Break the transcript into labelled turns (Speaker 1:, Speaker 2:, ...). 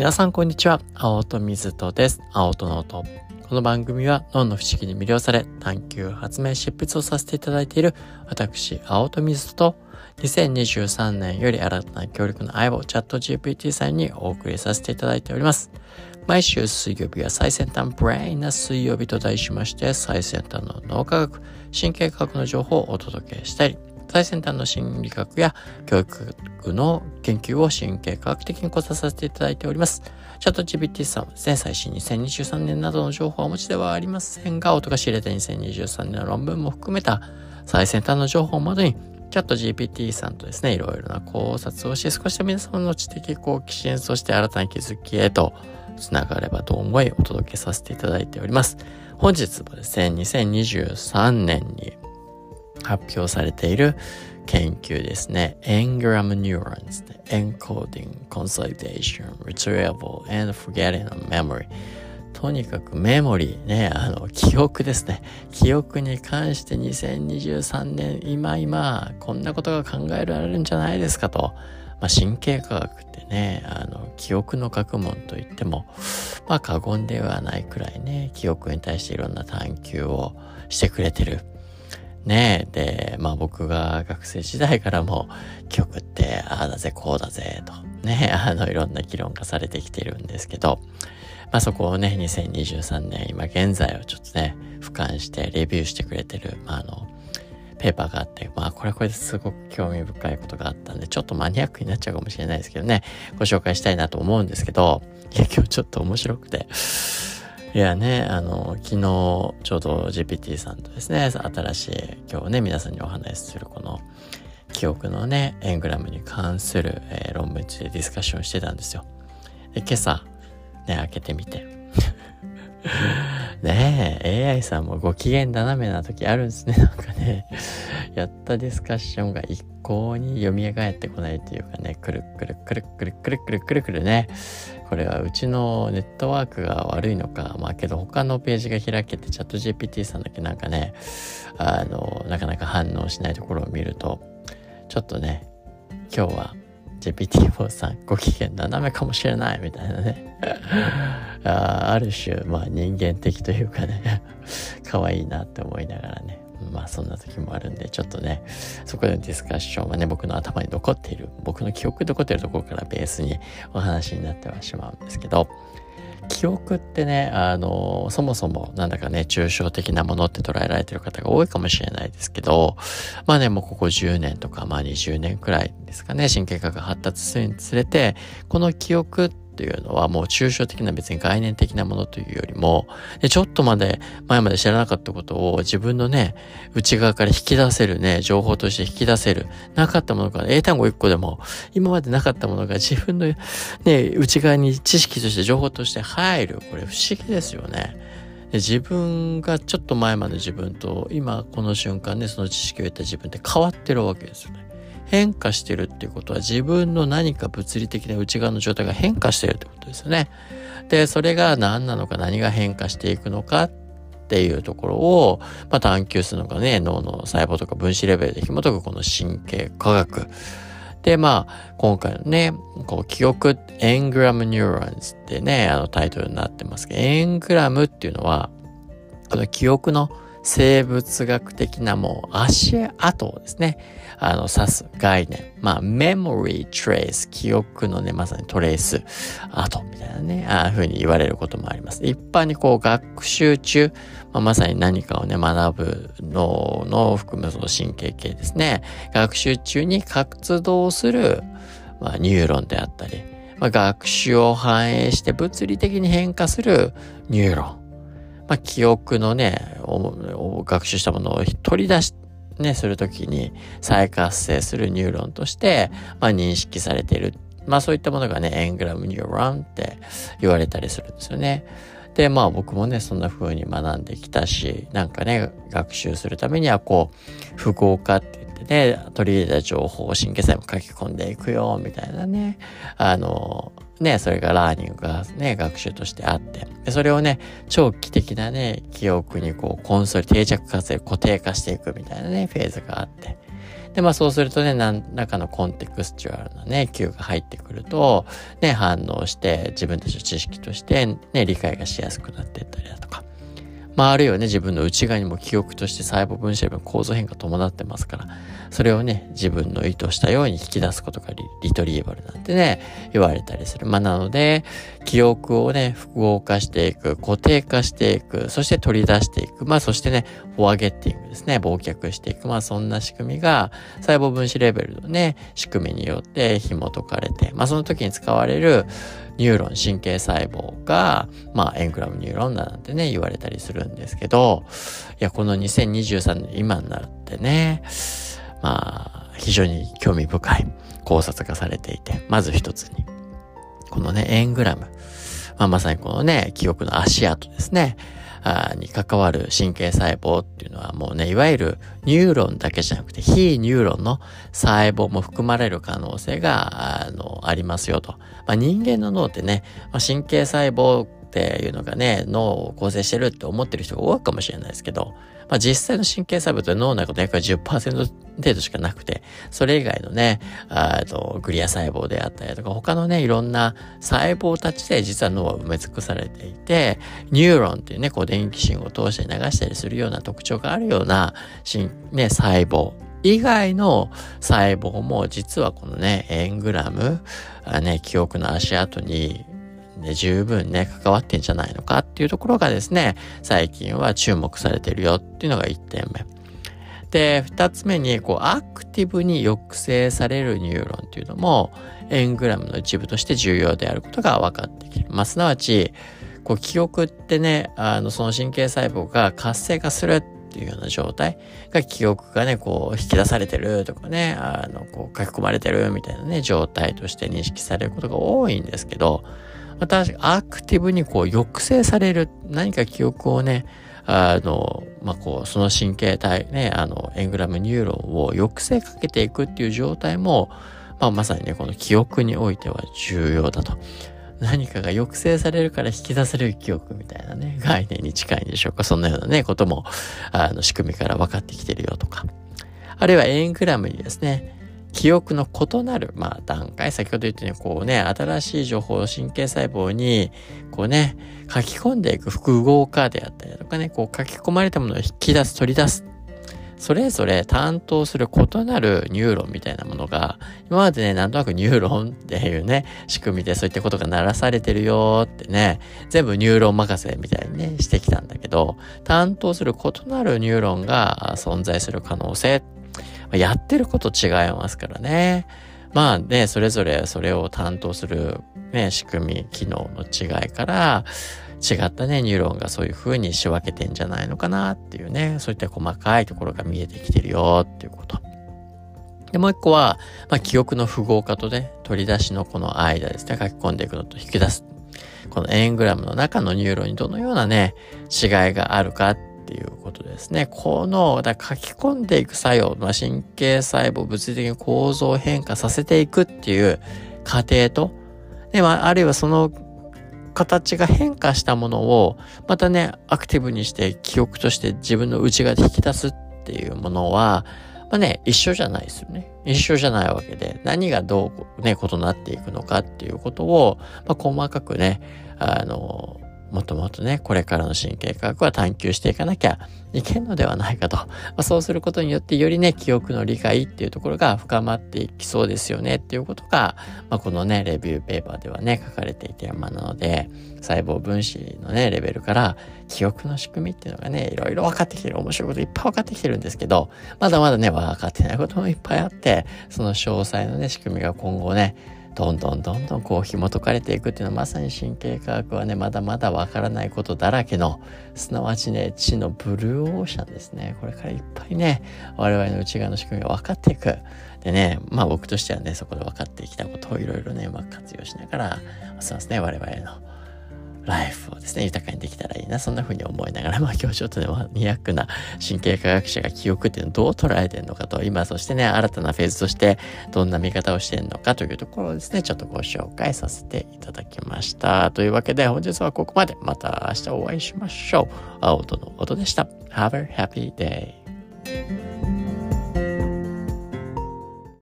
Speaker 1: 皆さんこんにちは。青戸水戸です。青戸の音。この番組は脳の不思議に魅了され、探求、発明、執筆をさせていただいている私、青戸水戸と、2023年より新たな協力の愛をチャット GPT さんにお送りさせていただいております。毎週水曜日は最先端ブレインな水曜日と題しまして、最先端の脳科学、神経科学の情報をお届けしたり、最先端の心理学や教育の研究を神経科学的に考察させていただいております。チャット GPT さんはですね、最新2023年などの情報はお持ちではありませんが、音が知れた2023年の論文も含めた最先端の情報をもとに、チャット GPT さんとですね、いろいろな考察をし、少しでも皆様の知的好奇心、そして新たな気づきへとつながればと思いお届けさせていただいております。本日もですね、2023年に発表されている研究ですね。Engram Neurons Encoding, Consolidation, Retrieval and Forgetting of Memory とにかくメモリーね、あの、記憶ですね。記憶に関して2023年、今今、こんなことが考えられるんじゃないですかと。まあ、神経科学ってね、あの、記憶の学問といっても、まあ、過言ではないくらいね、記憶に対していろんな探求をしてくれてる。ねえ。で、まあ僕が学生時代からも記憶ってああだぜこうだぜと。ね、あのいろんな議論がされてきてるんですけど、まあそこをね、2023年今現在をちょっとね、俯瞰してレビューしてくれてる、まああの、ペーパーがあって、まあこれこれですごく興味深いことがあったんで、ちょっとマニアックになっちゃうかもしれないですけどね、ご紹介したいなと思うんですけど、いや今日ちょっと面白くて、いやね、あの、昨日、ちょうど GPT さんとですね、新しい、今日ね、皆さんにお話しするこの、記憶のね、エングラムに関する、えー、論文についてディスカッションしてたんですよ。で、今朝、ね、開けてみて。ねえ、AI さんもご機嫌斜めな時あるんですね。なんかね、やったディスカッションが一向に蘇ってこないというかね、くるくるくるくるくるくるくるくるね。これはうちのネットワークが悪いのか、まあけど他のページが開けてチャット GPT さんだけなんかね、あの、なかなか反応しないところを見ると、ちょっとね、今日は GPT-4 さんご機嫌斜めかもしれないみたいなね あある種まあ人間的というかね 可愛いなって思いながらねまあそんな時もあるんでちょっとねそこでディスカッションはね僕の頭に残っている僕の記憶に残っているところからベースにお話になってはしまうんですけど記憶ってね、あの、そもそもなんだかね、抽象的なものって捉えられてる方が多いかもしれないですけど、まあね、もうここ10年とか、まあ20年くらいですかね、神経科が発達するにつれて、この記憶ってというのはもう抽象的な別に概念的なものというよりも、でちょっとまで前まで知らなかったことを自分のね、内側から引き出せるね、情報として引き出せる。なかったものが、英単語1個でも、今までなかったものが自分のね、内側に知識として情報として入る。これ不思議ですよね。自分がちょっと前まで自分と今この瞬間ねその知識を得た自分って変わってるわけですよね。変化してるっていうことは自分の何か物理的な内側の状態が変化してるってことですよね。で、それが何なのか何が変化していくのかっていうところを、まあ、探求するのがね、脳の細胞とか分子レベルで紐解くこの神経科学。で、まあ、今回のね、こう、記憶、 engram neurons ってね、あのタイトルになってますけど、エングラムっていうのは、この記憶の生物学的なもう足跡をですね、あの、指す概念。まあ、 memory trace、記憶のね、まさにトレース、跡みたいなね、ああいうふうに言われることもあります。一般にこう、学習中、まあ、まさに何かをね、学ぶ脳の含むその神経系ですね。学習中に活動する、まあ、ニューロンであったり、まあ、学習を反映して物理的に変化するニューロン。まあ、記憶のね、学習したものを取り出し、ね、するときに再活性するニューロンとして、まあ、認識されている。まあそういったものがね、エングラムニューロンって言われたりするんですよね。で、まあ僕もね、そんな風に学んできたし、なんかね、学習するためにはこう、符号化って言ってね、取り入れた情報を神経細胞書き込んでいくよ、みたいなね、あの、ね、それがラーニングがね、学習としてあって、でそれをね、長期的なね、記憶にこう、コンソリ、定着化成、固定化していくみたいなね、フェーズがあって、で、まあそうするとね、何らかのコンテクスチュアルなね、Q が入ってくると、ね、反応して自分たちの知識としてね、理解がしやすくなっていったりだとか。まああるいはね、自分の内側にも記憶として細胞分子の構造変化伴ってますから、それをね、自分の意図したように引き出すことがリトリーバルなんてね、言われたりする。まあなので、記憶をね、複合化していく、固定化していく、そして取り出していく。まあそしてね、フォアゲッティングですね、忘却していく。まあそんな仕組みが、細胞分子レベルのね、仕組みによって紐解かれて、まあその時に使われるニューロン、神経細胞が、まあ、エングラムニューロンだなんてね、言われたりするんですけど、いや、この2023年、今になってね、まあ、非常に興味深い考察がされていて、まず一つに、このね、エングラム、まあ、まさにこのね、記憶の足跡ですね。に関わる神経細胞っていうのはもうね、いわゆるニューロンだけじゃなくて、非ニューロンの細胞も含まれる可能性が、あの、ありますよと。まあ、人間の脳ってね、まあ、神経細胞っていうのがね、脳を構成してるって思ってる人が多いかもしれないですけど、まあ、実際の神経細胞って脳の中で約10%程度しかなくて、それ以外のね、あとグリア細胞であったりとか、他のね、いろんな細胞たちで実は脳は埋め尽くされていて、ニューロンっていうね、こう電気信号を通して流したりするような特徴があるような、ね、細胞。以外の細胞も実はこのね、エングラム、ね、記憶の足跡にね、十分ね、関わってんじゃないのかっていうところがですね、最近は注目されてるよっていうのが1点目。で、2つ目に、こう、アクティブに抑制されるニューロンっていうのも、エングラムの一部として重要であることが分かってきる。まあ、すなわち、こう、記憶ってね、あの、その神経細胞が活性化するっていうような状態が記憶がね、こう引き出されてるとかね、あの、こう書き込まれてるみたいなね、状態として認識されることが多いんですけど、またアクティブにこう抑制される何か記憶をね、あの、まあ、こう、その神経体ね、あの、エングラムニューロンを抑制かけていくっていう状態も、まあ、まさにね、この記憶においては重要だと。何かが抑制されるから引き出される記憶みたいなね、概念に近いんでしょうか。そんなようなね、ことも、あの、仕組みから分かってきてるよとか。あるいはエングラムにですね、記憶の異なる、まあ、段階、先ほど言ったように、こうね、新しい情報を神経細胞に、こうね、書き込んでいく複合化であったりとかね、こう書き込まれたものを引き出す、取り出す。それぞれ担当する異なるニューロンみたいなものが、今までね、なんとなくニューロンっていうね、仕組みでそういったことがなされてるよってね、全部ニューロン任せみたいにね、してきたんだけど、担当する異なるニューロンが存在する可能性ってやってること違いますからね。まあね、それぞれそれを担当するね、仕組み、機能の違いから、違ったね、ニューロンがそういう風に仕分けてんじゃないのかなっていうね、そういった細かいところが見えてきてるよっていうこと。で、もう一個は、まあ、記憶の符号化とね、取り出しのこの間ですね、書き込んでいくのと引き出す。このエングラムの中のニューロンにどのようなね、違いがあるかっっていうことですね。この、だ書き込んでいく作用、まあ、神経細胞物理的に構造を変化させていくっていう過程と、で、まあ、あるいはその形が変化したものを、またね、アクティブにして記憶として自分の内側で引き出すっていうものは、まあね、一緒じゃないですよね。一緒じゃないわけで、何がどうね、異なっていくのかっていうことを、まあ、細かくね、あの、もともとね、これからの神経科学は探求していかなきゃいけんのではないかと。まあ、そうすることによってよりね、記憶の理解っていうところが深まっていきそうですよねっていうことが、まあ、このね、レビューペーパーではね、書かれていて、まあ、なので、細胞分子のね、レベルから記憶の仕組みっていうのがね、いろいろ分かってきてる、面白いこといっぱい分かってきてるんですけど、まだまだね、分かってないこともいっぱいあって、その詳細のね、仕組みが今後ね、どんどんどんどんこう紐解かれていくっていうのはまさに神経科学はねまだまだわからないことだらけのすなわちね地のブルーオーシャンですね。これからいっぱいね我々の内側の仕組みが分かっていく。でねまあ僕としてはねそこで分かってきたことをいろいろねうまく活用しながらますますね我々のライフをですね、豊かにできたらいいな、そんな風に思いながら、まあ今日ちょっとね、マニアックな神経科学者が記憶っていうのをどう捉えてるのかと、今そしてね、新たなフェーズとしてどんな見方をしてるのかというところをですね、ちょっとご紹介させていただきました。というわけで本日はここまで。また明日お会いしましょう。青との音でした。Have a happy day.